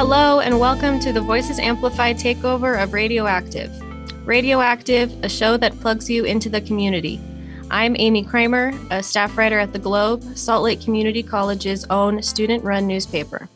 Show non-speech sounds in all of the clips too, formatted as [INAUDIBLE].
Hello, and welcome to the Voices Amplified takeover of Radioactive. Radioactive, a show that plugs you into the community. I'm Amy Kramer, a staff writer at The Globe, Salt Lake Community College's own student run newspaper.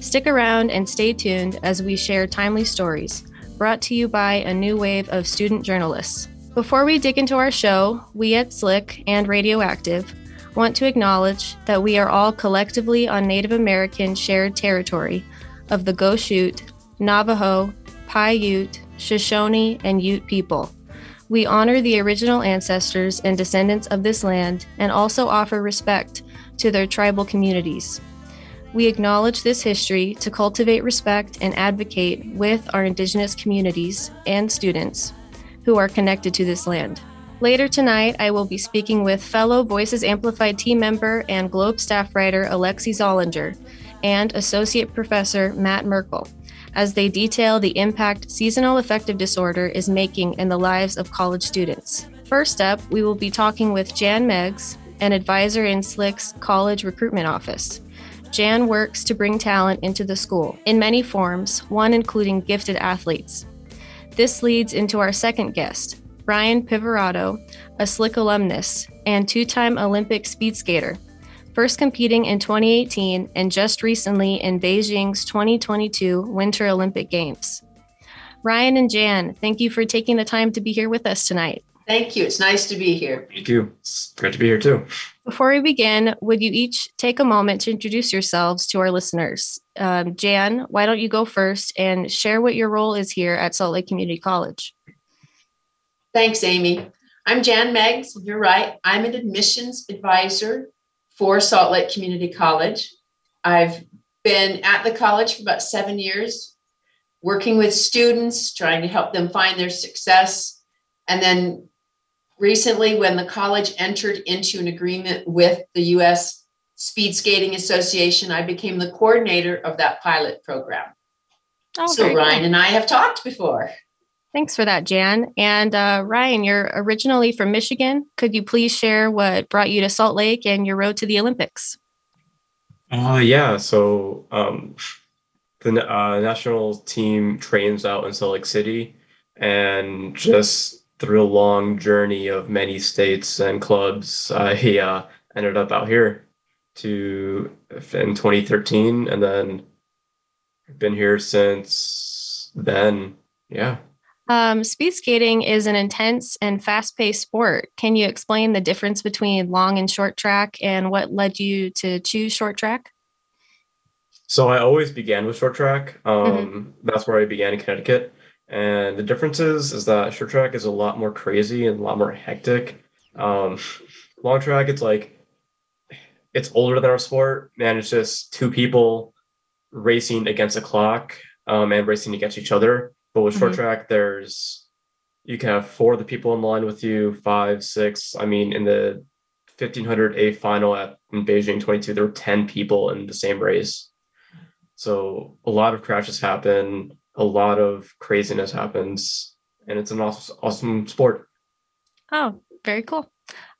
Stick around and stay tuned as we share timely stories, brought to you by a new wave of student journalists. Before we dig into our show, we at Slick and Radioactive want to acknowledge that we are all collectively on Native American shared territory of the Goshute, Navajo, Paiute, Shoshone, and Ute people. We honor the original ancestors and descendants of this land and also offer respect to their tribal communities. We acknowledge this history to cultivate respect and advocate with our Indigenous communities and students who are connected to this land. Later tonight, I will be speaking with fellow Voices Amplified team member and Globe staff writer Alexi Zollinger and Associate Professor Matt Merkel as they detail the impact seasonal affective disorder is making in the lives of college students. First up, we will be talking with Jan Meggs, an advisor in SLIC's college recruitment office. Jan works to bring talent into the school in many forms, one including gifted athletes. This leads into our second guest, Brian Pivirotto, a SLIC alumnus and two time Olympic speed skater, first competing in 2018 and just recently in Beijing's 2022 Winter Olympic Games. Ryan and Jan, thank you for taking the time to be here with us tonight. Thank you. It's nice to be here. Thank you. It's great to be here too. Before we begin, would you each take a moment to introduce yourselves to our listeners? Um, Jan, why don't you go first and share what your role is here at Salt Lake Community College? Thanks, Amy. I'm Jan Meggs. You're right. I'm an admissions advisor for Salt Lake Community College. I've been at the college for about seven years, working with students, trying to help them find their success. And then recently, when the college entered into an agreement with the US Speed Skating Association, I became the coordinator of that pilot program. Oh, so Ryan cool. and I have talked before. Thanks for that, Jan. And uh, Ryan, you're originally from Michigan. Could you please share what brought you to Salt Lake and your road to the Olympics? Uh, yeah. So um, the uh, national team trains out in Salt Lake City, and just through a long journey of many states and clubs, I uh, ended up out here to in 2013, and then been here since then. Yeah. Um, speed skating is an intense and fast paced sport. Can you explain the difference between long and short track and what led you to choose short track? So I always began with short track. Um, mm-hmm. That's where I began in Connecticut. And the difference is, is that short track is a lot more crazy and a lot more hectic. Um, [LAUGHS] long track, it's like, it's older than our sport, man. It's just two people racing against a clock um, and racing against each other but with short mm-hmm. track, there's you can have four of the people in line with you, five, six. I mean, in the 1500 A final at in Beijing 22, there were 10 people in the same race. So a lot of crashes happen, a lot of craziness happens, and it's an awesome, awesome sport. Oh, very cool.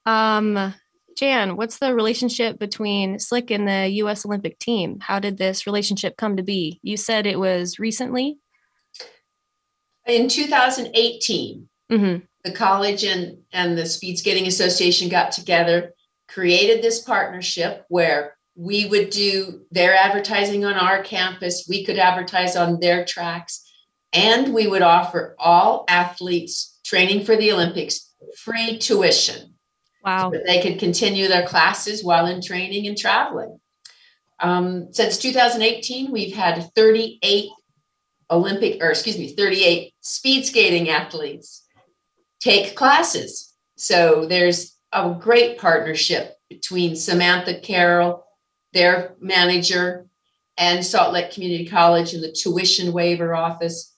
Um, Jan, what's the relationship between Slick and the U.S. Olympic team? How did this relationship come to be? You said it was recently in 2018, mm-hmm. the college and, and the Speed Skating Association got together, created this partnership where we would do their advertising on our campus, we could advertise on their tracks, and we would offer all athletes training for the Olympics free tuition. Wow. So they could continue their classes while in training and traveling. Um, since 2018, we've had 38 Olympic, or excuse me, 38 speed skating athletes take classes. So there's a great partnership between Samantha Carroll, their manager, and Salt Lake Community College and the tuition waiver office,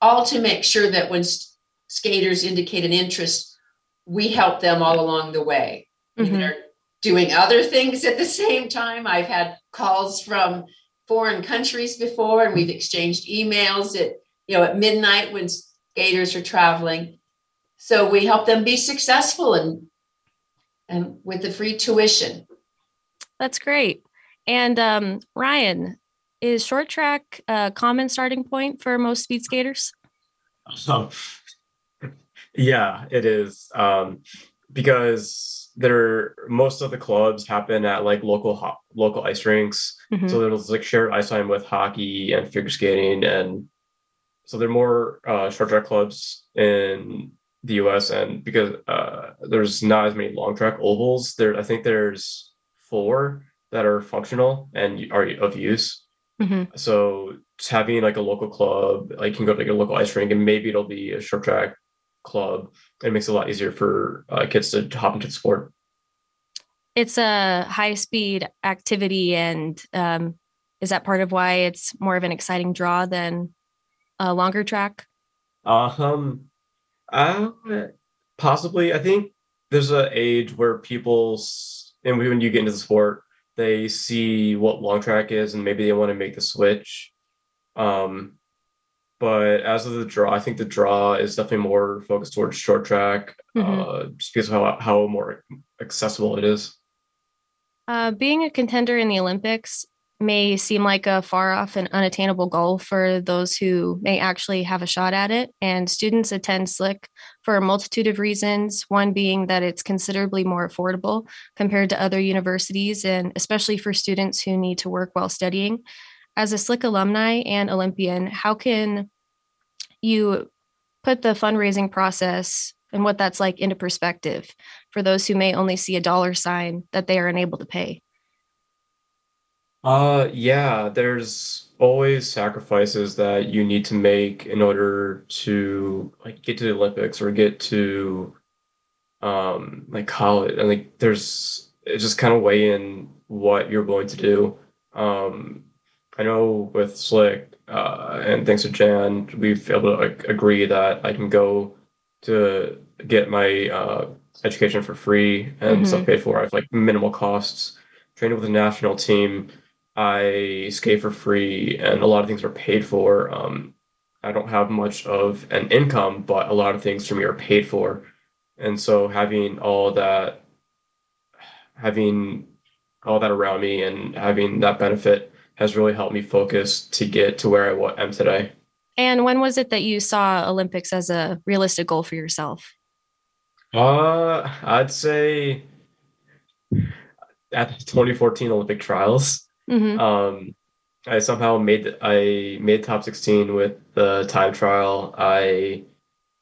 all to make sure that when skaters indicate an interest, we help them all along the way. Mm-hmm. They're doing other things at the same time. I've had calls from foreign countries before and we've exchanged emails at you know at midnight when skaters are traveling so we help them be successful and and with the free tuition that's great and um, ryan is short track a common starting point for most speed skaters? Um, [LAUGHS] yeah, it is. Um, because there most of the clubs happen at like local ho- local ice rinks. Mhm. So there's like shared ice time with hockey and figure skating, and so there are more uh, short track clubs in the U.S. And because uh, there's not as many long track ovals, there I think there's four that are functional and are of use. Mhm. So just having like a local club, like you can go to like a local ice rink, and maybe it'll be a short track club. It makes it a lot easier for uh, kids to hop into the sport. It's a high speed activity, and um, is that part of why it's more of an exciting draw than a longer track? Um, uh, possibly. I think there's an age where people, and when you get into the sport, they see what long track is, and maybe they want to make the switch. Um, but as of the draw, I think the draw is definitely more focused towards short track, Mhm. uh, just because of how how more accessible it is. Uh, being a contender in the Olympics may seem like a far off and unattainable goal for those who may actually have a shot at it. And students attend SLICK for a multitude of reasons, one being that it's considerably more affordable compared to other universities, and especially for students who need to work while studying. As a Slick alumni and Olympian, how can you put the fundraising process and what that's like into perspective for those who may only see a dollar sign that they are unable to pay. Uh, yeah, there's always sacrifices that you need to make in order to like get to the Olympics or get to um like college. And like there's it's just kind of weigh in what you're going to do. Um, I know with Slick, uh, and thanks to Jan, we've been able to like, agree that I can go to get my uh, education for free and Mhm. stuff paid for. I have like minimal costs. Training with the national team, I skate for free, and a lot of things are paid for. Um, I don't have much of an income, but a lot of things for me are paid for, and so having all that, having all that around me, and having that benefit has really helped me focus to get to where I am today. And when was it that you saw Olympics as a realistic goal for yourself? Uh, I'd say at the 2014 Olympic trials. hmm Um, I somehow made I made top 16 with the time trial. I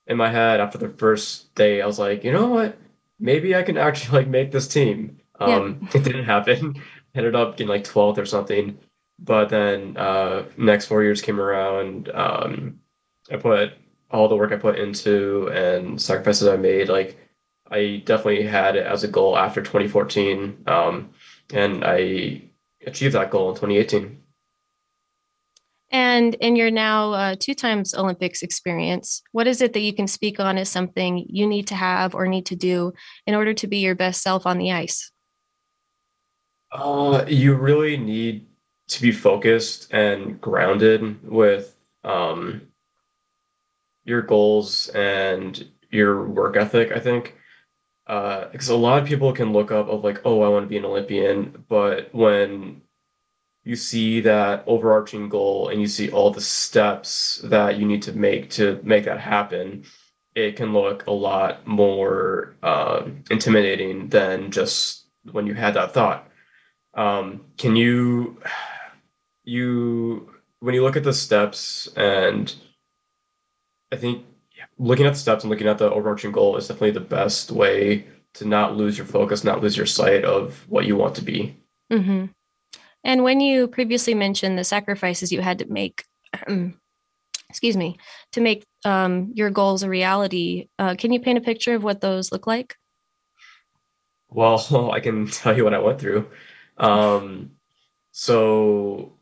in my head after the first day, I was like, you know what? Maybe I can actually like make this team. Yeah. Um, [LAUGHS] it didn't happen. Ended up getting like 12th or something. But then uh next four years came around. Um, I put all the work I put into and sacrifices I made, like I definitely had it as a goal after 2014. Um, and I achieved that goal in 2018. And in your now uh, two times Olympics experience, what is it that you can speak on as something you need to have or need to do in order to be your best self on the ice? Uh, you really need to be focused and grounded with um, your goals and your work ethic, I think. Uh, because a lot of people can look up of like, oh, I want to be an Olympian, but when you see that overarching goal and you see all the steps that you need to make to make that happen, it can look a lot more um, intimidating than just when you had that thought. Um, can you you when you look at the steps and I think looking at the steps and looking at the overarching goal is definitely the best way to not lose your focus, not lose your sight of what you want to be. Mm-hmm. And when you previously mentioned the sacrifices you had to make, [CLEARS THROAT] excuse me, to make um, your goals a reality, uh, can you paint a picture of what those look like? Well, [LAUGHS] I can tell you what I went through. Um, so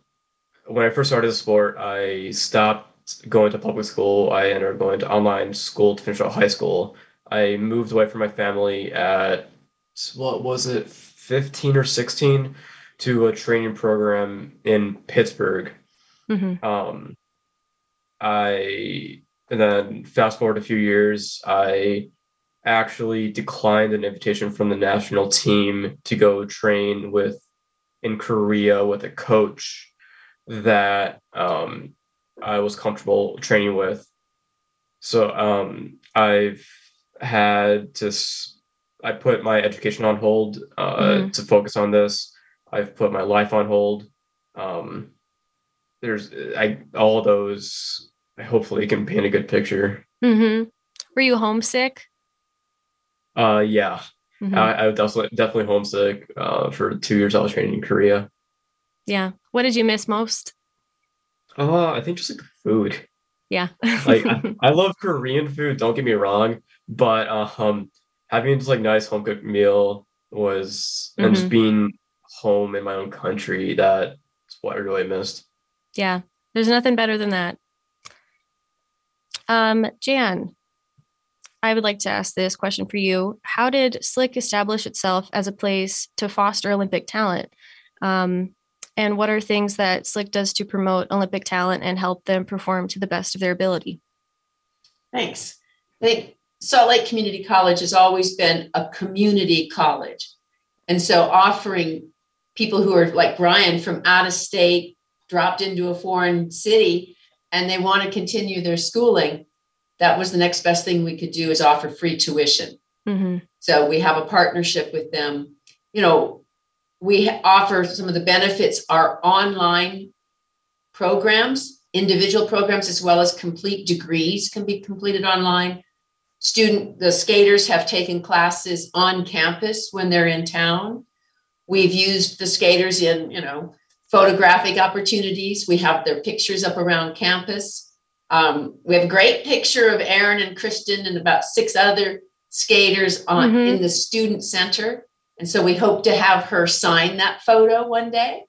when I first started the sport, I stopped going to public school. I ended up going to online school to finish out high school. I moved away from my family at what was it, 15 or 16 to a training program in Pittsburgh. hmm Um, I and then fast forward a few years, I actually declined an invitation from the national team to go train with in Korea with a coach that um, I was comfortable training with. So um, I've had to, I put my education on hold uh, mm-hmm. to focus on this. I've put my life on hold. Um, there's I all those hopefully can paint a good picture. Mm-hmm. Were you homesick? Uh, yeah. Mm-hmm. I, I was definitely definitely homesick. Uh, for two years I was training in Korea. Yeah. What did you miss most? Uh, I think just like food. Yeah. like I, [LAUGHS] I, love Korean food. Don't get me wrong, but uh, um, having just like nice home cooked meal was mm-hmm. and just mm-hmm. being home in my own country. That's what I really missed. Yeah, there's nothing better than that. Um, Jan, I would like to ask this question for you. How did Slick establish itself as a place to foster Olympic talent? Um, and what are things that Slick does to promote Olympic talent and help them perform to the best of their ability? Thanks. I think Salt Lake Community College has always been a community college. And so offering people who are like Brian from out of state, dropped into a foreign city, and they want to continue their schooling, that was the next best thing we could do is offer free tuition. Mm-hmm. So we have a partnership with them. You know, we offer some of the benefits are online programs, individual programs, as well as complete degrees can be completed online. Student, the skaters have taken classes on campus when they're in town. We've used the skaters in, you know, photographic opportunities. We have their pictures up around campus. Um, we have a great picture of Erin and Kristen and about six other skaters on mm-hmm. in the student center. And so we hope to have her sign that photo one day.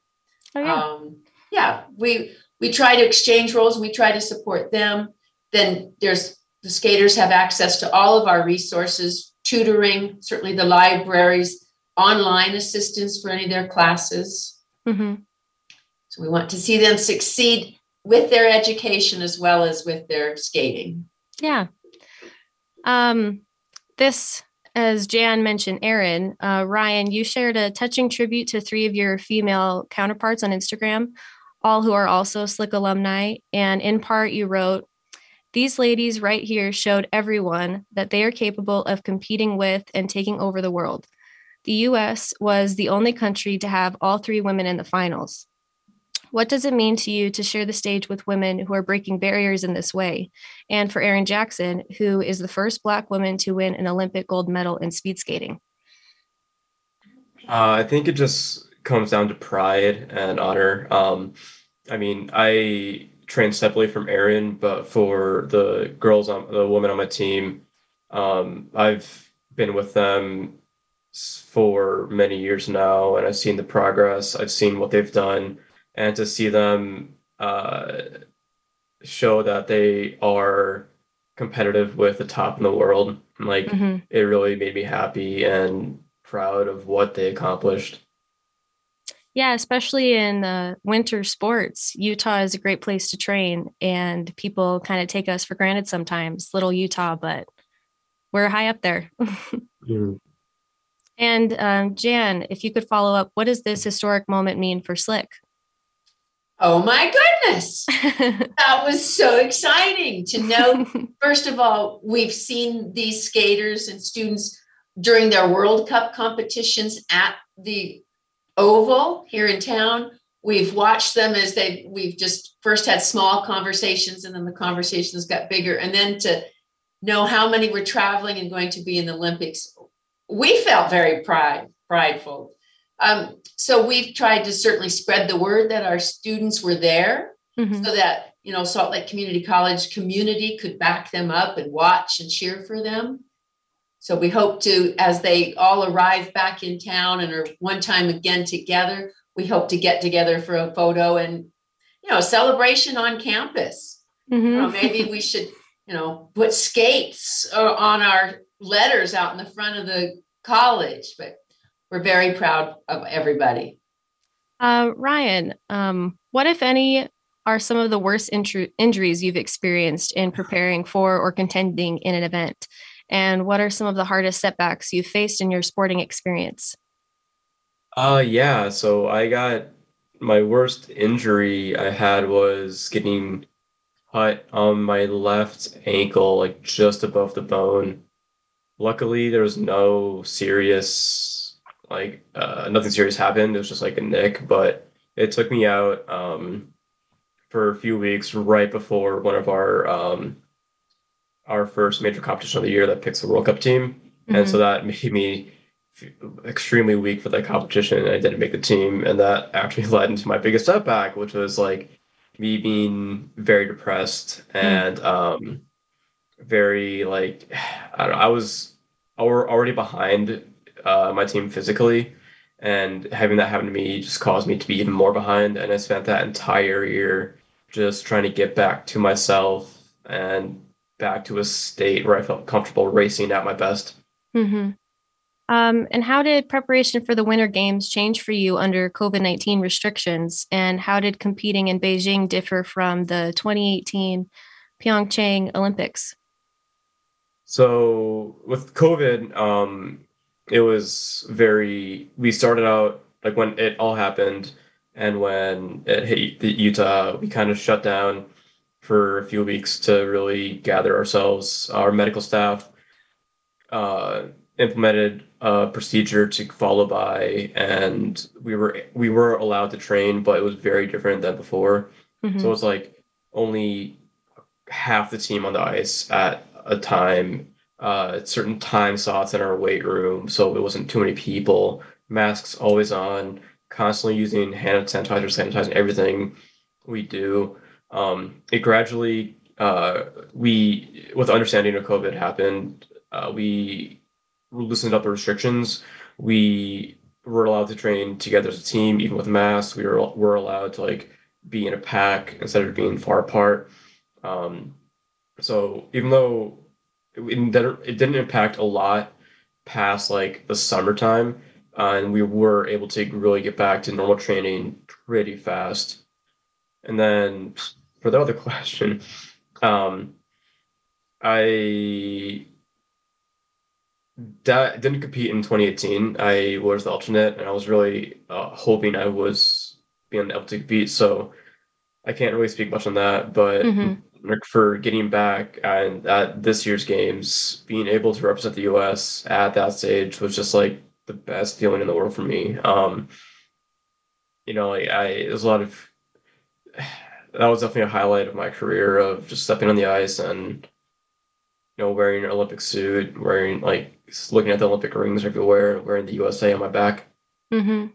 Oh, yeah. Um, yeah, we we try to exchange roles. We try to support them. Then there's the skaters have access to all of our resources, tutoring, certainly the libraries, online assistance for any of their classes. Mm-hmm. So we want to see them succeed with their education as well as with their skating. Yeah. Um, this as Jan mentioned, Erin, uh, Ryan, you shared a touching tribute to three of your female counterparts on Instagram, all who are also Slick alumni. And in part, you wrote, These ladies right here showed everyone that they are capable of competing with and taking over the world. The US was the only country to have all three women in the finals. What does it mean to you to share the stage with women who are breaking barriers in this way? And for Erin Jackson, who is the first Black woman to win an Olympic gold medal in speed skating? Uh, I think it just comes down to pride and honor. Um, I mean, I trained separately from Erin, but for the girls on the women on my team, um, I've been with them for many years now, and I've seen the progress. I've seen what they've done and to see them uh, show that they are competitive with the top in the world like mm-hmm. it really made me happy and proud of what they accomplished yeah especially in the winter sports utah is a great place to train and people kind of take us for granted sometimes little utah but we're high up there [LAUGHS] mm. and um, jan if you could follow up what does this historic moment mean for slick Oh my goodness. [LAUGHS] that was so exciting to know. [LAUGHS] First of all, we've seen these skaters and students during their World Cup competitions at the Oval here in town. We've watched them as they, we've just first had small conversations and then the conversations got bigger. And then to know how many were traveling and going to be in the Olympics, we felt very pride, prideful. Um, so we've tried to certainly spread the word that our students were there mm-hmm. so that you know salt lake community college community could back them up and watch and cheer for them so we hope to as they all arrive back in town and are one time again together we hope to get together for a photo and you know celebration on campus mm-hmm. you know, [LAUGHS] maybe we should you know put skates uh, on our letters out in the front of the college but we're very proud of everybody. Uh, Ryan, um, what, if any, are some of the worst intru- injuries you've experienced in preparing for or contending in an event? And what are some of the hardest setbacks you've faced in your sporting experience? Uh, yeah. So I got my worst injury I had was getting cut on my left ankle, like just above the bone. Luckily, there was no serious, like uh, nothing serious happened. It was just like a nick, but it took me out um, for a few weeks right before one of our um, our first major competition of the year that picks the World Cup team, mm-hmm. and so mm-hmm. that made me extremely weak for that competition. I didn't make the team, and that actually [LAUGHS] led into my biggest setback, which was like me being very depressed hmm. and mm. um, very like [SIGHS] I don't know, I was already behind uh, my team physically, and having that happen to me just caused me to be even more behind. And I spent that entire year just trying to get back to myself and back to a state where I felt comfortable racing at my best. Mm-hmm. Um, and how did preparation for the Winter Games change for you under COVID 19 restrictions? And how did competing in Beijing differ from the 2018 Pyeongchang Olympics? So, with COVID, um, it was very, we started out like when it all happened and when it hit Utah, we kind of shut down for a few weeks to really gather ourselves, our medical staff. Uh, implemented a procedure to follow by and we were we were allowed to train but it was very different than before mm-hmm. so it's like only half the team on the ice at a time uh certain time slots in our weight room so it wasn't too many people masks always on constantly using hand sanitizer sanitizing everything we do um it gradually uh we with understanding of covid happened uh, we loosened up the restrictions, we were allowed to train together as a team, even with masks. We were were allowed to like be in a pack instead of being far apart. Um, so even though it, it didn't impact a lot past like the summertime, uh, and we were able to really get back to normal training pretty fast. And then for the other [LAUGHS] question, um, I didn't compete in 2018. I was the alternate, and I was really uh, hoping I was being able to compete. So I can't really speak much on that. But mm-hmm. For getting back and at this year's games, being able to represent the U.S. at that stage was just like the best feeling in the world for me. Um, you know, like I there's a lot of [SIGHS] that was definitely a highlight of my career of just stepping on the ice and you know wearing an Olympic suit, wearing like looking at the Olympic rings everywhere, wearing the USA on my back. Mm-hmm.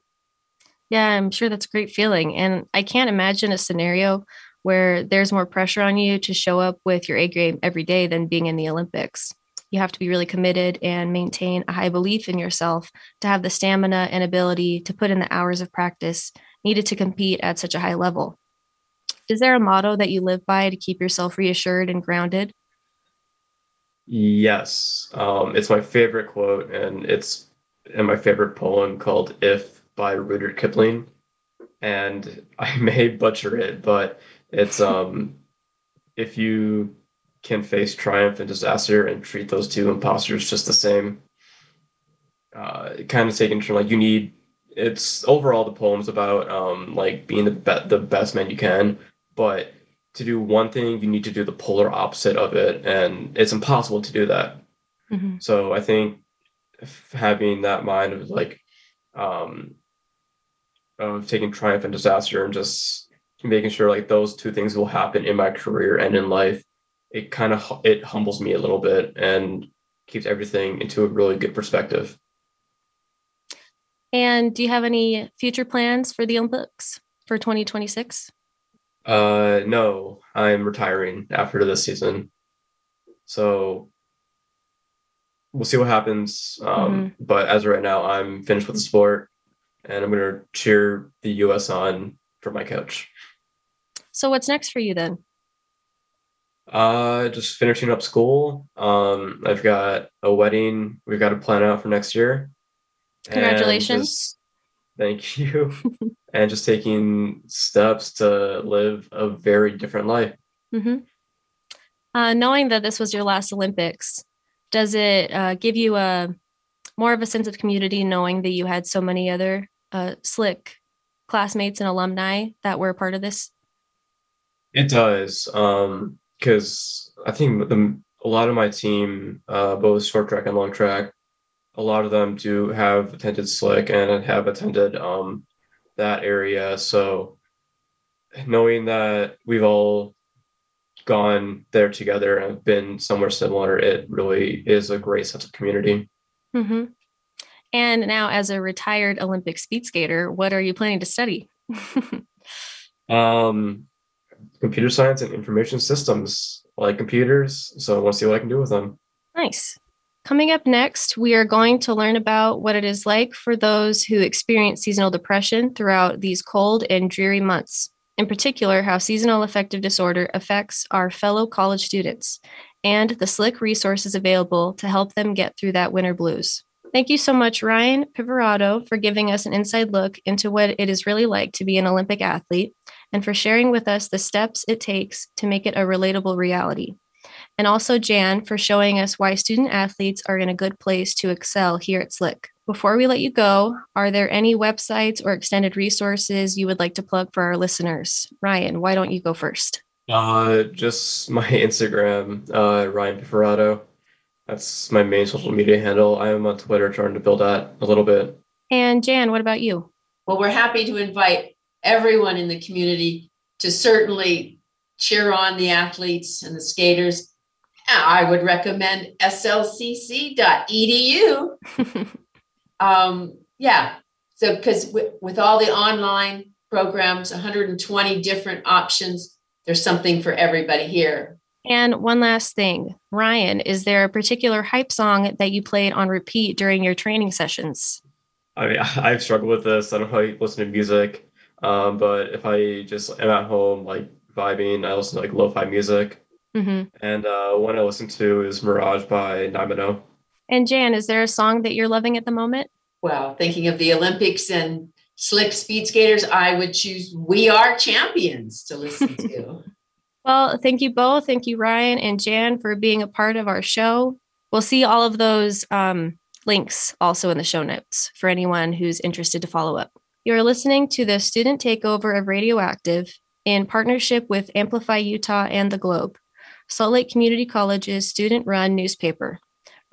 Yeah, I'm sure that's a great feeling. And I can't imagine a scenario where there's more pressure on you to show up with your A game every day than being in the Olympics. You have to be really committed and maintain a high belief in yourself to have the stamina and ability to put in the hours of practice needed to compete at such a high level. Is there a motto that you live by to keep yourself reassured and grounded? Yes, um, it's my favorite quote, and it's in my favorite poem called "If" by Rudyard Kipling. And [LAUGHS] I may butcher it, but it's um, if you can face triumph and disaster and treat those two imposters just the same. Uh, kind of taking from like you need. It's overall the poem's about um, like being the be- the best man you can, but to do one thing, you need to do the polar opposite of it, and it's impossible to do that. Mm-hmm. So I think having that mind of like, um, of taking triumph and disaster and just making sure like those two things will happen in my career and in life, it kind of it humbles me a little bit and keeps everything into a really good perspective. And do you have any future plans for the Olympics for 2026? Uh, no, I'm retiring after this season. So we'll see what happens. Um, mm-hmm. But as of right now, I'm finished with the sport and I'm going to cheer the US on for my coach. So, what's next for you then? Uh, just finishing up school. Um, I've got a wedding we've got to plan out for next year. Congratulations. Just, thank you. [LAUGHS] and just taking steps to live a very different life. Mm-hmm. Uh, knowing that this was your last Olympics, does it uh, give you a more of a sense of community knowing that you had so many other uh, slick classmates and alumni that were a part of this? It does, because um, I think the, a lot of my team, uh, both short track and long track, a lot of them do have attended Slick and have attended um, that area. So knowing that we've all gone there together and been somewhere similar, it really is a great sense of community. Mm-hmm. And now, as a retired Olympic speed skater, what are you planning to study? [LAUGHS] um, computer science and information systems, like computers. So I want to see what I can do with them. Nice. Coming up next, we are going to learn about what it is like for those who experience seasonal depression throughout these cold and dreary months. In particular, how seasonal affective disorder affects our fellow college students and the slick resources available to help them get through that winter blues. Thank you so much, Ryan Pivirotto, for giving us an inside look into what it is really like to be an Olympic athlete and for sharing with us the steps it takes to make it a relatable reality. And also, Jan, for showing us why student athletes are in a good place to excel here at Slick. Before we let you go, are there any websites or extended resources you would like to plug for our listeners? Ryan, why don't you go first? Uh, just my [LAUGHS] Instagram, uh, Ryan Pivirotto. That's my main social media handle. I am on Twitter trying to build that a little bit. And Jan, what about you? Well, we're happy to invite everyone in the community to certainly cheer on the athletes and the skaters. I would recommend slcc.edu. [LAUGHS] um, yeah, so because w- with all the online programs, 120 different options, there's something for everybody here. And one last thing, Ryan, is there a particular hype song that you played on repeat during your training sessions? I mean, [LAUGHS] I've struggled with this. I don't really listen to music, um, but if I just am at home, like vibing, I listen to like lo-fi music. Mm-hmm. And uh, one I listen to is Mirage by Nymano. And Jan, is there a song that you're loving at the moment? Well, thinking of the Olympics and slick speed skaters, I would choose We Are Champions to listen to. [LAUGHS] [LAUGHS] Well, thank you both. Thank you, Ryan and Jan, for being a part of our show. We'll see all of those um, links also in the show notes for anyone who's interested to follow up. You're listening to the student takeover of Radioactive in partnership with Amplify Utah and The Globe, Salt Lake Community College's student run newspaper,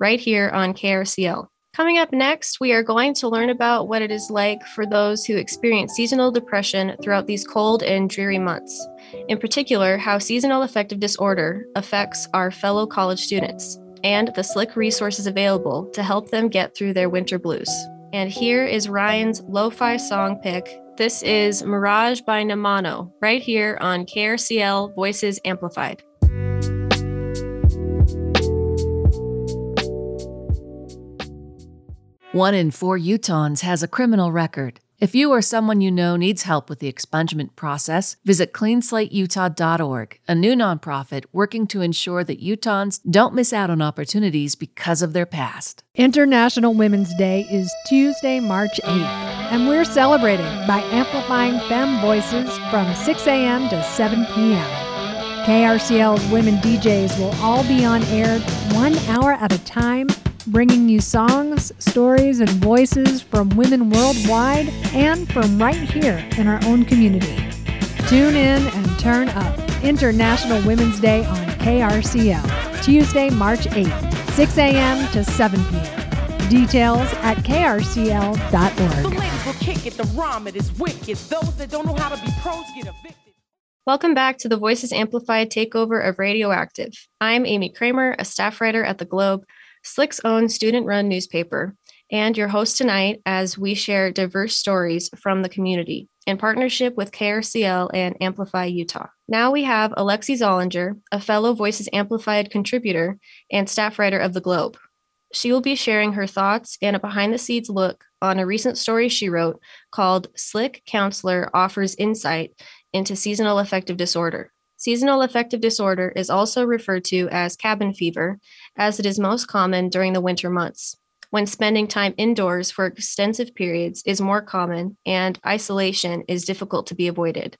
right here on KRCL. Coming up next, we are going to learn about what it is like for those who experience seasonal depression throughout these cold and dreary months. In particular, how seasonal affective disorder affects our fellow college students and the slick resources available to help them get through their winter blues. And here is Ryan's lo fi song pick. This is Mirage by Nymano, right here on KRCL Voices Amplified. One in four Utahns has a criminal record. If you or someone you know needs help with the expungement process, visit cleanslateutah.org, a new nonprofit working to ensure that Utahns don't miss out on opportunities because of their past. International Women's Day is Tuesday, March 8th, and we're celebrating by amplifying femme voices from 6 a.m. to 7 p.m. KRCL's women DJs will all be on air one hour at a time bringing you songs, stories, and voices from women worldwide and from right here in our own community. Tune in and turn up. International Women's Day on KRCL, Tuesday, March 8th, 6 a.m. to 7 p.m. Details at krcl.org. Welcome back to the Voices Amplified takeover of Radioactive. I'm Amy Kramer, a staff writer at the Globe Slick's own student run newspaper, and your host tonight as we share diverse stories from the community in partnership with KRCL and Amplify Utah. Now we have Alexi Zollinger, a fellow Voices Amplified contributor and staff writer of The Globe. She will be sharing her thoughts and a behind the scenes look on a recent story she wrote called Slick Counselor Offers Insight into Seasonal Affective Disorder. Seasonal affective disorder is also referred to as cabin fever, as it is most common during the winter months, when spending time indoors for extensive periods is more common and isolation is difficult to be avoided.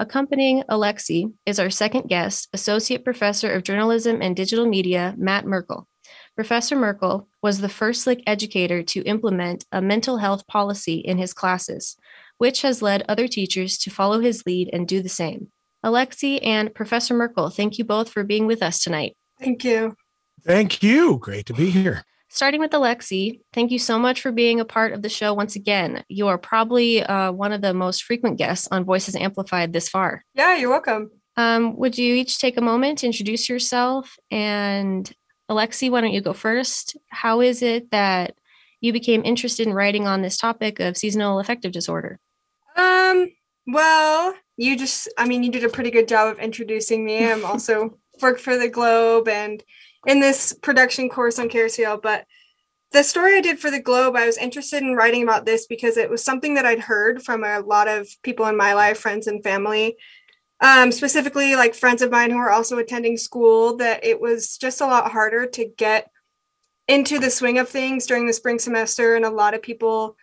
Accompanying Alexi is our second guest, Associate Professor of Journalism and Digital Media, Matt Merkel. Professor Merkel was the first Slick educator to implement a mental health policy in his classes, which has led other teachers to follow his lead and do the same. Alexi and Professor Merkel, thank you both for being with us tonight. Thank you. Thank you. Great to be here. Starting with Alexi, thank you so much for being a part of the show once again. You are probably uh, one of the most frequent guests on Voices Amplified this far. Yeah, you're welcome. Um, would you each take a moment to introduce yourself? And Alexi, why don't you go first? How is it that you became interested in writing on this topic of seasonal affective disorder? Um, well, you just, I mean, you did a pretty good job of introducing me. I'm also [LAUGHS] worked for the Globe and in this production course on KRCL, but the story I did for the Globe, I was interested in writing about this because it was something that I'd heard from a lot of people in my life, friends and family, um, specifically like friends of mine who are also attending school, that it was just a lot harder to get into the swing of things during the spring semester. And a lot of people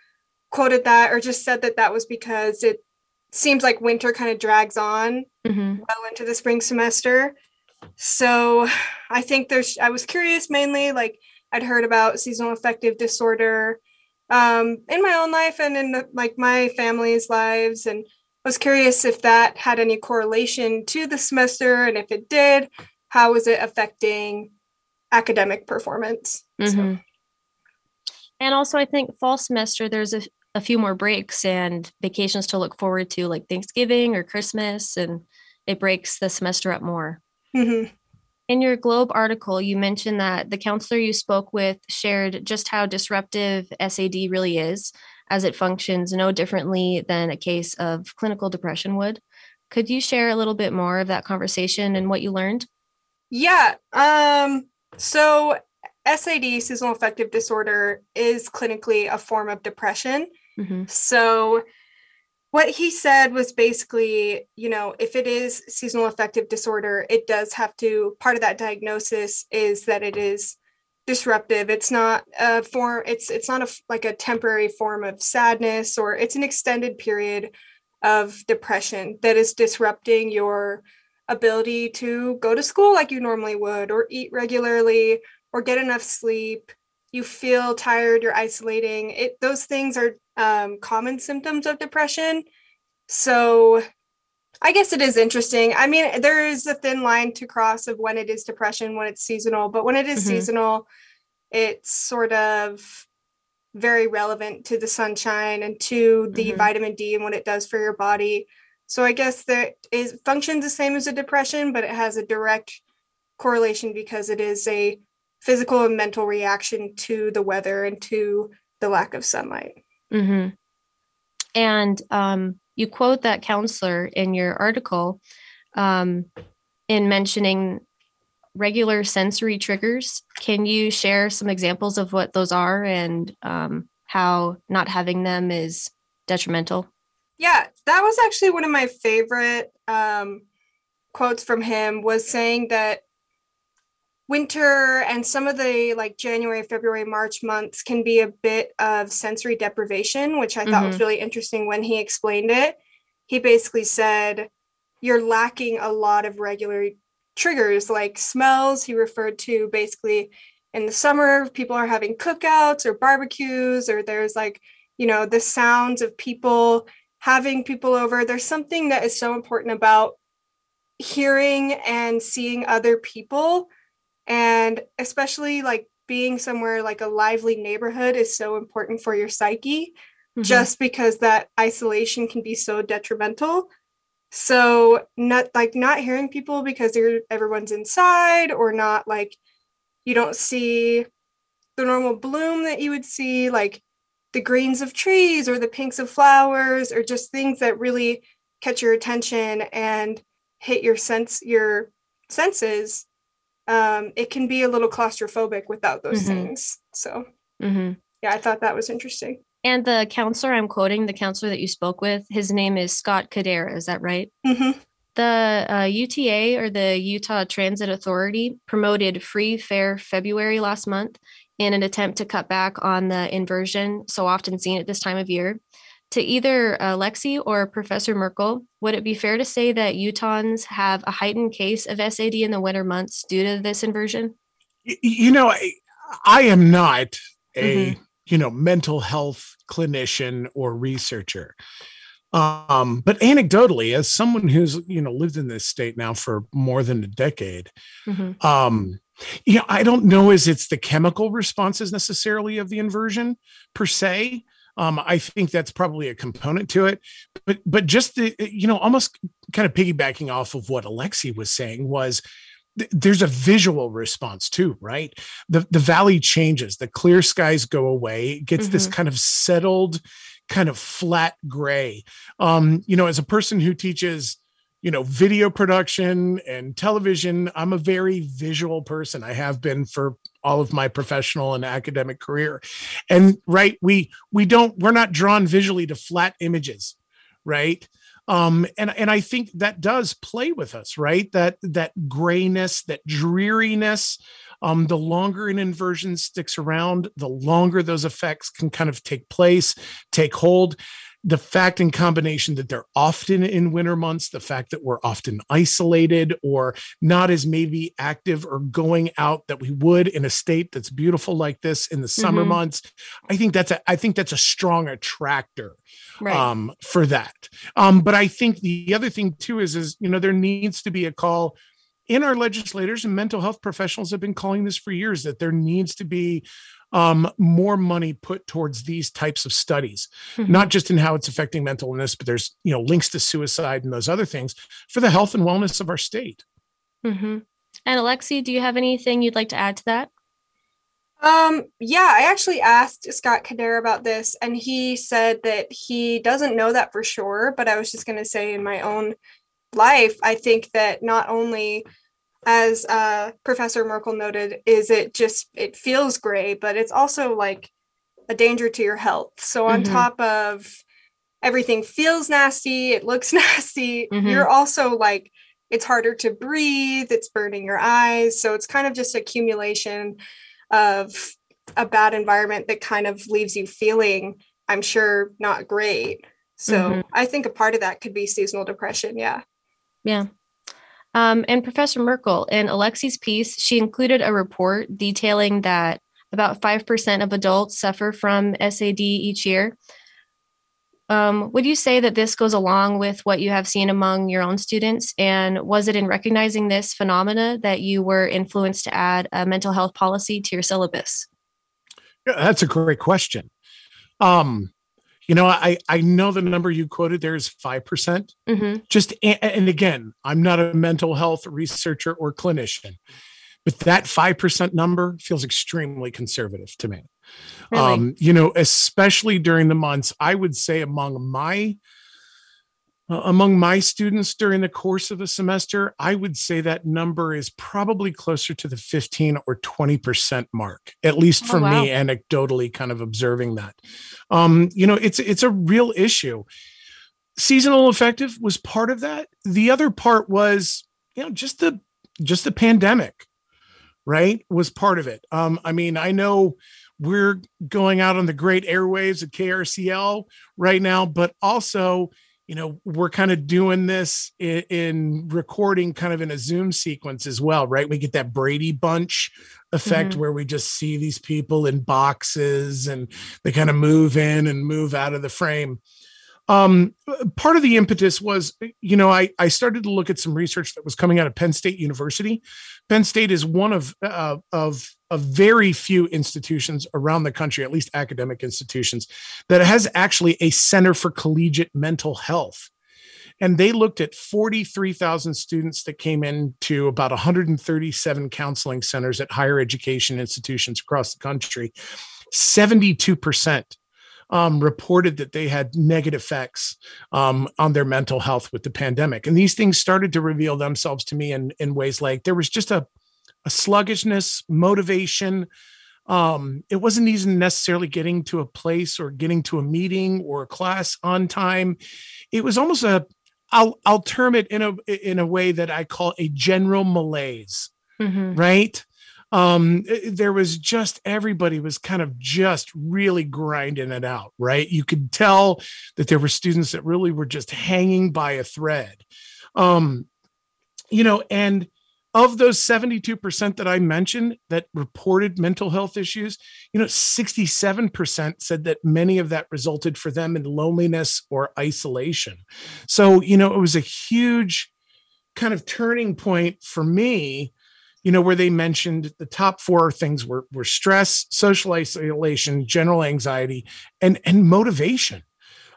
quoted that or just said that that was because it seems like winter kind of drags on mm-hmm. well into the spring semester. So I think there's, I was curious mainly, like I'd heard about seasonal affective disorder um, in my own life and in the, like my family's lives. And I was curious if that had any correlation to the semester. And if it did, how was it affecting academic performance? Mm-hmm. So. And also, I think fall semester, there's a, a few more breaks and vacations to look forward to, like Thanksgiving or Christmas, and it breaks the semester up more. Mm-hmm. In your Globe article, you mentioned that the counselor you spoke with shared just how disruptive SAD really is, as it functions no differently than a case of clinical depression would. Could you share a little bit more of that conversation and what you learned? Yeah. Um, so SAD, seasonal affective disorder, is clinically a form of depression. Mm-hmm. So what he said was basically, you know, if it is seasonal affective disorder, it does have to, part of that diagnosis is that it is disruptive. It's not a form, it's it's not a like a temporary form of sadness or it's an extended period of depression that is disrupting your ability to go to school like you normally would or eat regularly or get enough sleep you feel tired you're isolating it those things are um, common symptoms of depression. So I guess it is interesting. I mean, there is a thin line to cross of when it is depression, when it's seasonal, but when it is mm-hmm. seasonal, it's sort of very relevant to the sunshine and to the mm-hmm. vitamin D and what it does for your body. So I guess that is functions the same as a depression, but it has a direct correlation because it is a physical and mental reaction to the weather and to the lack of sunlight. Mm-hmm. And um, you quote that counselor in your article um, in mentioning regular sensory triggers. Can you share some examples of what those are and um, how not having them is detrimental? Yeah, that was actually one of my favorite um, quotes from him was saying that winter and some of the like January, February, March months can be a bit of sensory deprivation, which I thought mm-hmm. was really interesting when he explained it. He basically said, You're lacking a lot of regular triggers like smells. He referred to basically in the summer, people are having cookouts or barbecues, or there's like, you know, the sounds of people having people over. There's something that is so important about hearing and seeing other people and especially like being somewhere like a lively neighborhood is so important for your psyche mm-hmm. just because that isolation can be so detrimental so not like not hearing people because you're everyone's inside or not like you don't see the normal bloom that you would see like the greens of trees or the pinks of flowers or just things that really catch your attention and hit your sense your senses um, it can be a little claustrophobic without those mm-hmm. things. So, mm-hmm. yeah, I thought that was interesting. And the counselor I'm quoting, the counselor that you spoke with, his name is Scott Cadera. Is that right? Mm-hmm. The uh, UTA or the Utah Transit Authority promoted Free Fare February last month in an attempt to cut back on the inversion so often seen at this time of year. To either uh, Lexi or Professor Merkel, would it be fair to say that Utahns have a heightened case of SAD in the winter months due to this inversion? You know, I, I am not a mm-hmm. you know mental health clinician or researcher. Um, but anecdotally, as someone who's you know lived in this state now for more than a decade, mm-hmm. um, you know, I don't know as it's the chemical responses necessarily of the inversion per se. Um, I think that's probably a component to it, but but just the you know almost kind of piggybacking off of what Alexi was saying was there's a visual response too, right? The the valley changes, the clear skies go away, it gets mm-hmm. this kind of settled kind of flat gray. Um, you know, as a person who teaches, you know, video production and television, I'm a very visual person. I have been for all of my professional and academic career. And right, we we don't we're not drawn visually to flat images, right? um and and i think that does play with us right that that grayness that dreariness um, the longer an inversion sticks around, the longer those effects can kind of take place, take hold. The fact in combination that they're often in winter months, the fact that we're often isolated or not as maybe active or going out that we would in a state that's beautiful like this in the summer mm-hmm. months, I think that's a I think that's a strong attractor right. um, for that. Um, but I think the other thing too is is you know there needs to be a call in our legislators and mental health professionals have been calling this for years that there needs to be um, more money put towards these types of studies, mm-hmm. not just in how it's affecting mental illness, but there's you know links to suicide and those other things for the health and wellness of our state. Mm-hmm. And Alexi, do you have anything you'd like to add to that? Um, yeah, I actually asked Scott Kader about this, and he said that he doesn't know that for sure. But I was just going to say, in my own life, I think that not only as uh, Professor Merkel noted, is it just it feels gray, but it's also like a danger to your health. So on mm-hmm. top of everything feels nasty, it looks [LAUGHS] nasty, mm-hmm. you're also like it's harder to breathe, it's burning your eyes. So it's kind of just accumulation of a bad environment that kind of leaves you feeling, I'm sure, not great. So mm-hmm. I think a part of that could be seasonal depression. Yeah. Yeah. Um, and Professor Merkel, in Alexi's piece, she included a report detailing that about 5% of adults suffer from SAD each year. Um, would you say that this goes along with what you have seen among your own students? And was it in recognizing this phenomena that you were influenced to add a mental health policy to your syllabus? Yeah, that's a great question. Um, you know, I I know the number you quoted there is five percent. Mm-hmm. Just and again, I'm not a mental health researcher or clinician, but that five percent number feels extremely conservative to me. Really? Um, you know, especially during the months, I would say among my uh, among my students during the course of a semester, I would say that number is probably closer to the 15 or 20% mark, at least for oh, wow. me, anecdotally kind of observing that. Um, you know, it's it's a real issue. Seasonal affective was part of that. The other part was, you know, just the just the pandemic, right? Was part of it. Um, I mean, I know we're going out on the great airwaves of KRCL right now, but also you know we're kind of doing this in, in, recording kind of in a zoom sequence as well right we get that brady bunch effect mm-hmm. where we just see these people in boxes and they kind of move in and move out of the frame um, part of the impetus was, you know, I, I started to look at some research that was coming out of Penn State University. Penn State is one of, uh, of, of very few institutions around the country, at least academic institutions, that has actually a Center for Collegiate Mental Health. And they looked at 43,000 students that came into about 137 counseling centers at higher education institutions across the country. 72% um, reported that they had negative effects um, on their mental health with the pandemic. And these things started to reveal themselves to me in, in ways like there was just a, a sluggishness, motivation. Um, it wasn't even necessarily getting to a place or getting to a meeting or a class on time. It was almost a I'll I'll term it in a in a way that I call a general malaise, mm-hmm. right? Um there was just everybody was kind of just really grinding it out right you could tell that there were students that really were just hanging by a thread um you know and of those 72% that I mentioned that reported mental health issues, you know, 67% said that many of that resulted for them in loneliness or isolation. So, you know, it was a huge kind of turning point for me, you know, where they mentioned the top four things were, were stress, social isolation, general anxiety, and, and motivation.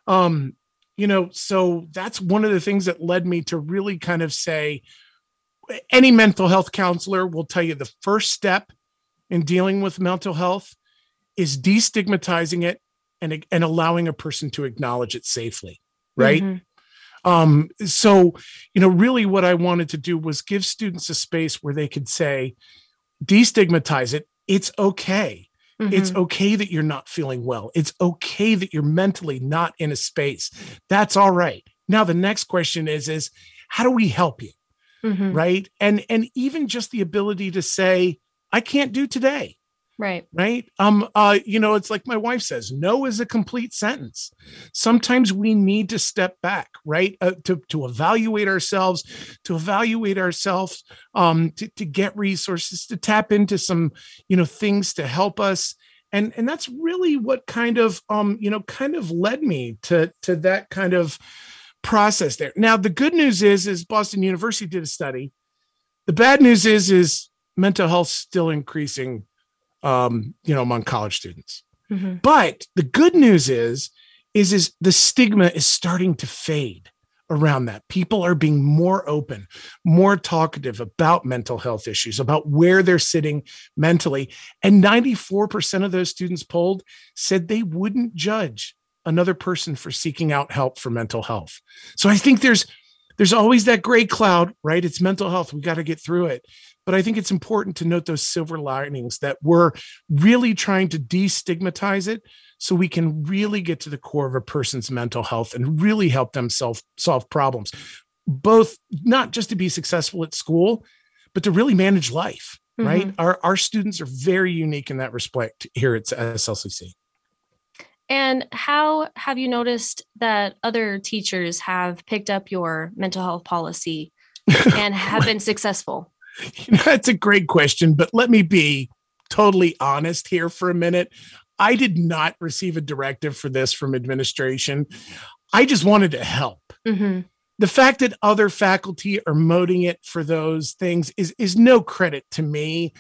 Um, you know, so that's one of the things that led me to really kind of say, any mental health counselor will tell you the first step in dealing with mental health is destigmatizing it and, and allowing a person to acknowledge it safely right mm-hmm. Um, so you know really what i wanted to do was give students a space where they could say destigmatize it. It's okay. Mm-hmm. it's okay that you're not feeling well. It's okay that you're mentally not in a space. That's all right. Now the next question is is how do we help you? Mm-hmm. right? And and even just the ability to say i can't do today right. Right? Um uh you know it's like my wife says no is a complete sentence. Sometimes we need to step back right? Uh, to to evaluate ourselves to evaluate ourselves um to, to get resources to tap into some you know things to help us. And and that's really what kind of um you know kind of led me to to that kind of process there. Now, the good news is, is Boston University did a study. The bad news is, is mental health still increasing, um, you know, among college students. Mm-hmm. But the good news is, is, is the stigma is starting to fade around that. People are being more open, more talkative about mental health issues, about where they're sitting mentally. And 94% of those students polled said they wouldn't judge another person for seeking out help for mental health. So I think there's there's always that gray cloud, right? It's mental health. We got to get through it. But I think it's important to note those silver linings that we're really trying to destigmatize it so we can really get to the core of a person's mental health and really help them self solve problems, both not just to be successful at school, but to really manage life, mm-hmm. right? Our, our students are very unique in that respect here at SLCC. And how have you noticed that other teachers have picked up your mental health policy [LAUGHS] and have been successful? [LAUGHS] You know, that's a great question, but let me be totally honest here for a minute. I did not receive a directive for this from administration. I just wanted to help. Mm-hmm. The fact that other faculty are moting it for those things is is no credit to me.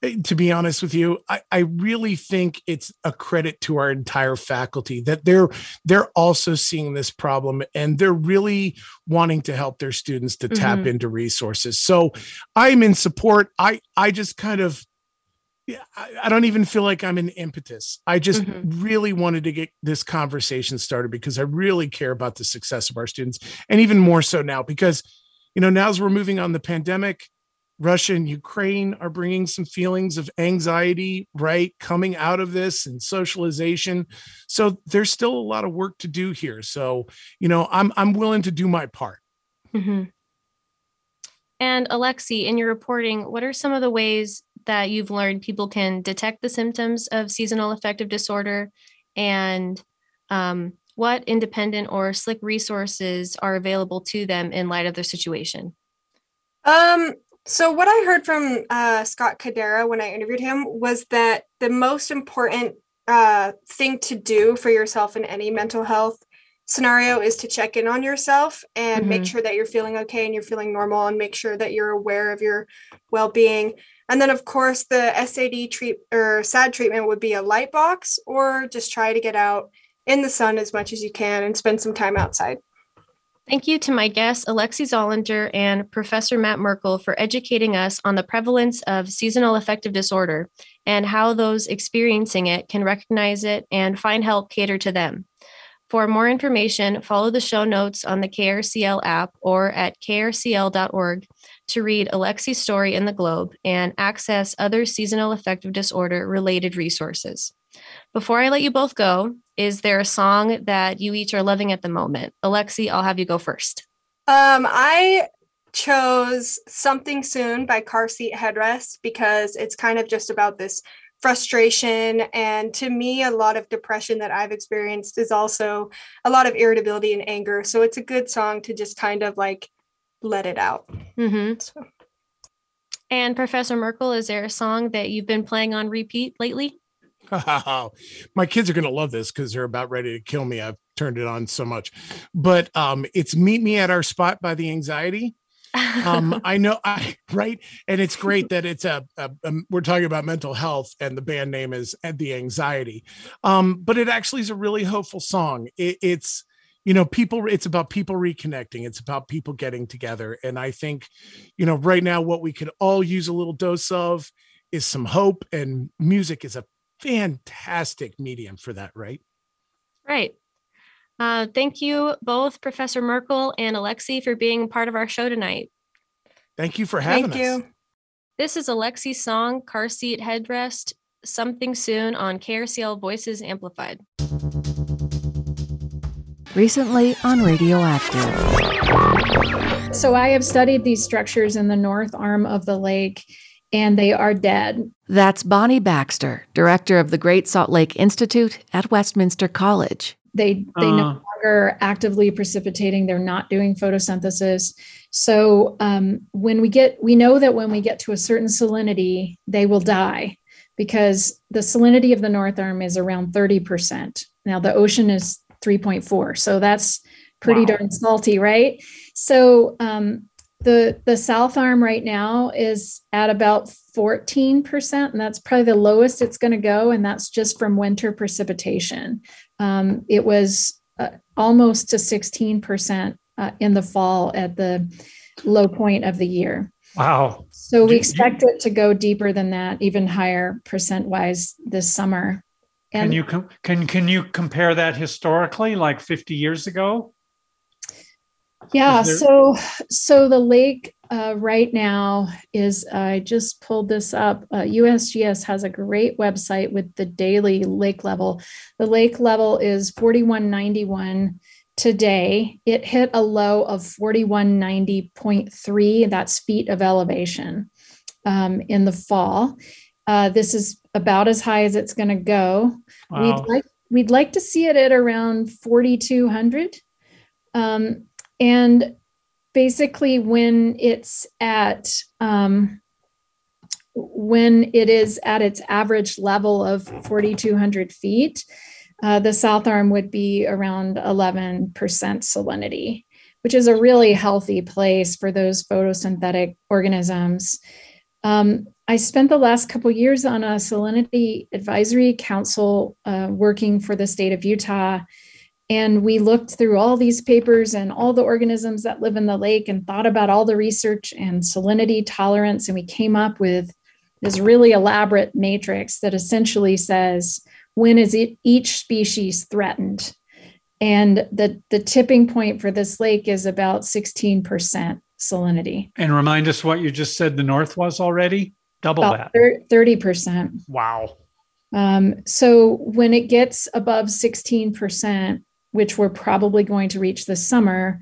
Eh, to be honest with you I, I really think it's a credit to our entire faculty that they're they're also seeing this problem and they're really wanting to help their students to mm-hmm. tap into resources so i'm in support i i just kind of yeah, I, I don't even feel like I'm an impetus. I just mm-hmm. really wanted to get this conversation started because I really care about the success of our students, and even more so now because, you know, now as we're moving on the pandemic, Russia and Ukraine are bringing some feelings of anxiety, right? Coming out of this and socialization. So there's still a lot of work to do here. So, you know, I'm I'm willing to do my part. Mm-hmm. And Alexi, in your reporting, what are some of the ways that you've learned people can detect the symptoms of seasonal affective disorder and um, what independent or slick resources are available to them in light of their situation? Um, so, what I heard from uh, Scott Cadera when I interviewed him was that the most important uh, thing to do for yourself in any mental health scenario is to check in on yourself and mm-hmm. make sure that you're feeling okay and you're feeling normal and make sure that you're aware of your well-being and then of course the sad treat or sad treatment would be a light box or just try to get out in the sun as much as you can and spend some time outside Thank you to my guests, Alexi Zollinger and Professor Matt Merkel, for educating us on the prevalence of seasonal affective disorder and how those experiencing it can recognize it and find help cater to them. For more information, follow the show notes on the KRCL app or at krcl.org to read Alexi's story in the Globe and access other seasonal affective disorder related resources. Before I let you both go, is there a song that you each are loving at the moment? Alexi, I'll have you go first. Um, I chose Something Soon by Car Seat Headrest because it's kind of just about this frustration. And to me, a lot of depression that I've experienced is also a lot of irritability and anger. So it's a good song to just kind of like let it out. Mm-hmm. So. And Professor Merkel, is there a song that you've been playing on repeat lately? [LAUGHS] My kids are going to love this because they're about ready to kill me. I've turned it on so much, but um, it's "Meet Me at Our Spot" by the Anxiety. um, [LAUGHS] I know, I right, and it's great that it's a, a, a, we're talking about mental health, and the band name is the Anxiety. Um, but it actually is a really hopeful song. It, it's you know people it's about people reconnecting it's about people getting together and i think you know right now what we could all use a little dose of is some hope and music is a fantastic medium for that right? Right. Uh, thank you both professor merkel and alexi for being part of our show tonight. Thank you for having thank us. you. This is alexi's song car seat headrest something soon on krcl voices amplified. Recently on Radioactive. So I have studied these structures in the north arm of the lake and they are dead. That's Bonnie Baxter, director of the Great Salt Lake Institute at Westminster College. They they uh. no longer actively precipitating. They're not doing photosynthesis. So um, when we get, we know that when we get to a certain salinity, they will die because the salinity of the north arm is around thirty percent. Now the ocean is 3.4. So that's pretty wow. darn salty, right? So um, the the south arm right now is at about 14%, and that's probably the lowest it's going to go, and that's just from winter precipitation. Um, it was uh, almost to 16% uh, in the fall at the low point of the year. Wow. So we expect it to go deeper than that, even higher percent wise this summer. And can you com- can can you compare that historically, like 50 years ago? Yeah. There- so so the lake uh, right now is I just pulled this up. Uh, USGS has a great website with the daily lake level. The lake level is 4191 today. It hit a low of 4190.3. That's feet of elevation um, in the fall. Uh, this is about as high as it's going to go. Wow. We'd like we'd like to see it at around 4,200. Um, and basically, when it's at um, when it is at its average level of 4,200 feet, uh, the south arm would be around 11% salinity, which is a really healthy place for those photosynthetic organisms. Um, I spent the last couple years on a salinity advisory council uh, working for the state of Utah. And we looked through all these papers and all the organisms that live in the lake and thought about all the research and salinity tolerance. And we came up with this really elaborate matrix that essentially says when is it, each species threatened? And the, the tipping point for this lake is about 16% salinity. And remind us what you just said the north was already? Double About that. 30%. Wow. Um, so when it gets above 16%, which we're probably going to reach this summer,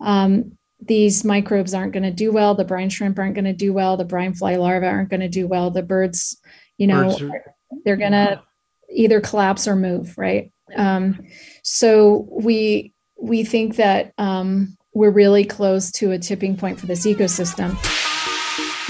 um, these microbes aren't going to do well. The brine shrimp aren't going to do well. The brine fly larvae aren't going to do well. The birds, you know, birds are, they're going to either collapse or move, right? Um, so we we think that um, we're really close to a tipping point for this ecosystem.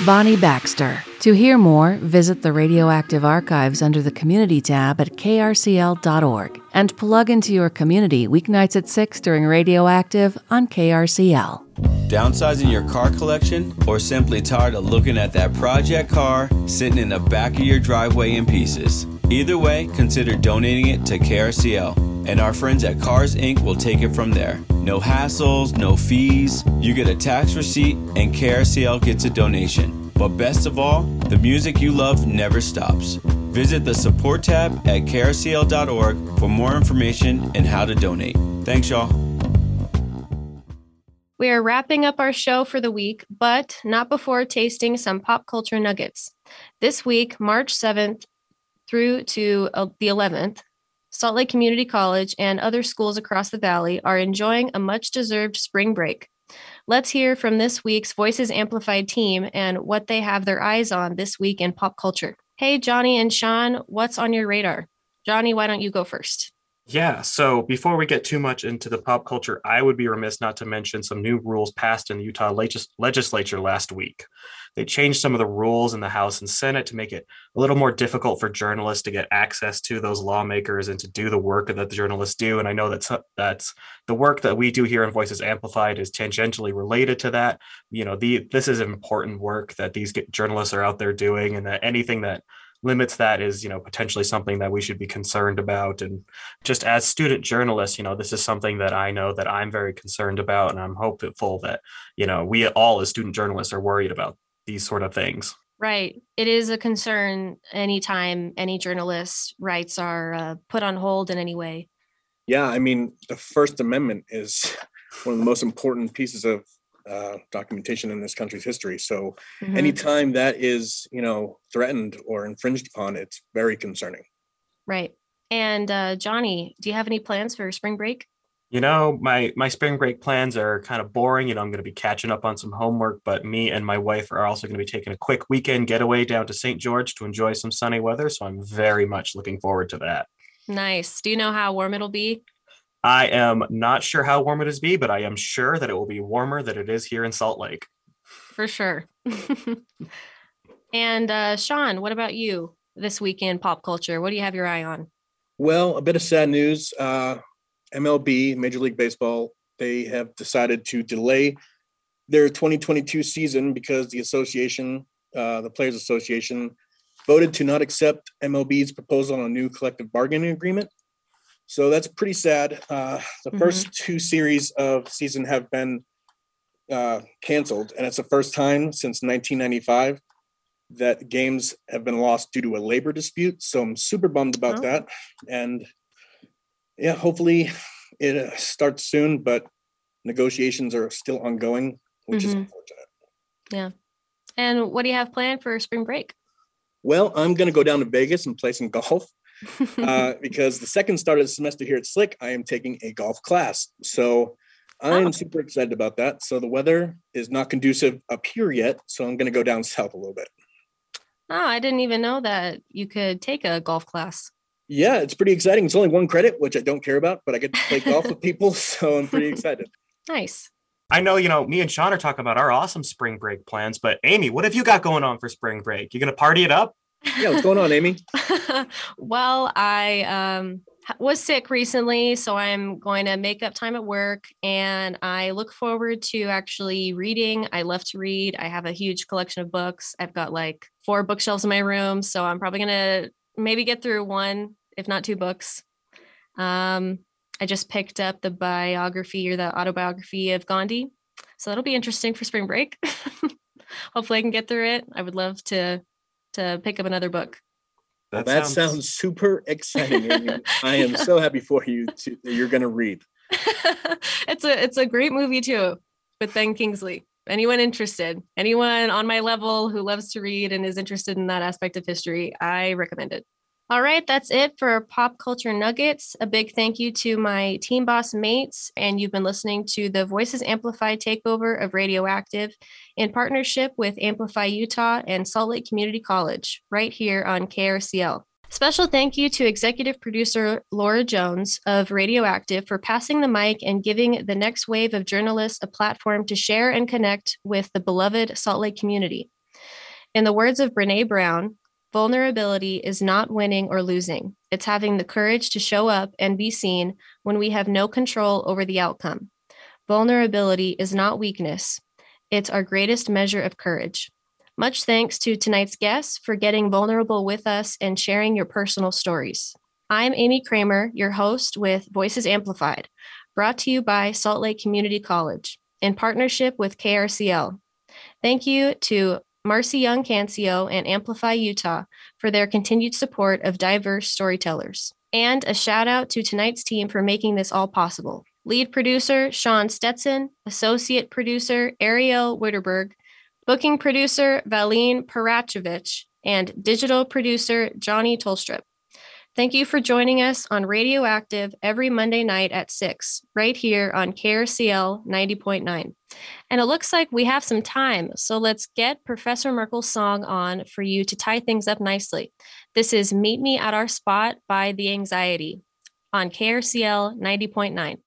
Bonnie Baxter. To hear more, visit the Radioactive Archives under the Community tab at krcl.org and plug into your community weeknights at 6 during Radioactive on KRCL. Downsizing your car collection or simply tired of looking at that project car sitting in the back of your driveway in pieces? Either way, consider donating it to KRCL, and our friends at Cars Inc. will take it from there. No hassles, no fees. You get a tax receipt, and KRCL gets a donation. But best of all, the music you love never stops. Visit the support tab at krcl.org for more information and how to donate. Thanks, y'all. We are wrapping up our show for the week, but not before tasting some pop culture nuggets. This week, March 7th through to uh, the 11th, Salt Lake Community College, and other schools across the valley are enjoying a much deserved spring break. Let's hear from this week's Voices Amplified team and what they have their eyes on this week in pop culture. Hey, Johnny and Sean, what's on your radar? Johnny, why don't you go first? Yeah. So before we get too much into the pop culture, I would be remiss not to mention some new rules passed in the Utah legis- legislature last week. They changed some of the rules in the House and Senate to make it a little more difficult for journalists to get access to those lawmakers and to do the work that the journalists do. And I know that's that's the work that we do here in Voices Amplified is tangentially related to that. You know, the this is important work that these journalists are out there doing, and that anything that limits that is you know potentially something that we should be concerned about and just as student journalists you know this is something that i know that i'm very concerned about and i'm hopeful that you know we all as student journalists are worried about these sort of things right it is a concern anytime any journalist's rights are uh, put on hold in any way yeah i mean the first amendment is one of the most important pieces of uh, documentation in this country's history. So mm-hmm. anytime that is, you know, threatened or infringed upon, it's very concerning. Right. And uh, Johnny, do you have any plans for spring break? You know, my my spring break plans are kind of boring. You know, I'm going to be catching up on some homework, but me and my wife are also going to be taking a quick weekend getaway down to St. George to enjoy some sunny weather. So I'm very much looking forward to that. Nice. Do you know how warm it'll be? I am not sure how warm it is be, but I am sure that it will be warmer than it is here in Salt Lake. For sure. [LAUGHS] and uh, Sean, what about you this weekend pop culture? What do you have your eye on? Well, a bit of sad news. Uh, MLB, Major League Baseball, they have decided to delay their 2022 season because the association, uh, the Players Association, voted to not accept MLB's proposal on a new collective bargaining agreement. So that's pretty sad. Uh, the mm-hmm. first two series of season have been uh, canceled, and it's the first time since 1995 that games have been lost due to a labor dispute. So I'm super bummed about oh. that. And yeah, hopefully it uh, starts soon, but negotiations are still ongoing, which mm-hmm. is unfortunate. Yeah. And what do you have planned for spring break? Well, I'm going to go down to Vegas and play some golf [LAUGHS] uh, because the second start of the semester here at Slick, I am taking a golf class. So I am oh. super excited about that. So the weather is not conducive up here yet. So I'm going to go down south a little bit. Oh, I didn't even know that you could take a golf class. Yeah, it's pretty exciting. It's only one credit, which I don't care about, but I get to play golf with people. [LAUGHS] So I'm pretty excited. [LAUGHS] Nice. I know, you know, me and Sean are talking about our awesome spring break plans, but Amy, what have you got going on for spring break? You going to party it up? Yeah, what's going on, Amy? [LAUGHS] well, I um, was sick recently, so I'm going to make up time at work and I look forward to actually reading. I love to read. I have a huge collection of books. I've got like four bookshelves in my room, so I'm probably going to maybe get through one, if not two books. Um, I just picked up the biography or the autobiography of Gandhi. So that'll be interesting for spring break. [LAUGHS] Hopefully I can get through it. I would love to to pick up another book. That, that sounds... sounds... super exciting. [LAUGHS] I am so happy for you to, that you're going to read. [LAUGHS] it's a it's a great movie too with Ben Kingsley. Anyone interested, anyone on my level who loves to read and is interested in that aspect of history, I recommend it. All right, that's it for Pop Culture Nuggets. A big thank you to my Team Boss mates, and you've been listening to the Voices Amplified takeover of Radioactive in partnership with Amplify Utah and Salt Lake Community College, right here on KRCL. Special thank you to executive producer Laura Jones of Radioactive for passing the mic and giving the next wave of journalists a platform to share and connect with the beloved Salt Lake community. In the words of Brene Brown, Vulnerability is not winning or losing. It's having the courage to show up and be seen when we have no control over the outcome. Vulnerability is not weakness, it's our greatest measure of courage. Much thanks to tonight's guests for getting vulnerable with us and sharing your personal stories. I'm Amy Kramer, your host with Voices Amplified, brought to you by Salt Lake Community College in partnership with KRCL. Thank you to Marcy Young Cancio, and Amplify Utah for their continued support of diverse storytellers. And a shout out to tonight's team for making this all possible. Lead producer Sean Stetson, associate producer Ariel Witterberg, booking producer Valine Parachevich, and digital producer Johnny Tolstrup. Thank you for joining us on Radioactive every Monday night at 6, right here on KRCL 90.9. And it looks like we have some time, so let's get Professor Merkel's song on for you to tie things up nicely. This is Meet Me at Our Spot by The Anxiety. on KRCL 90.9.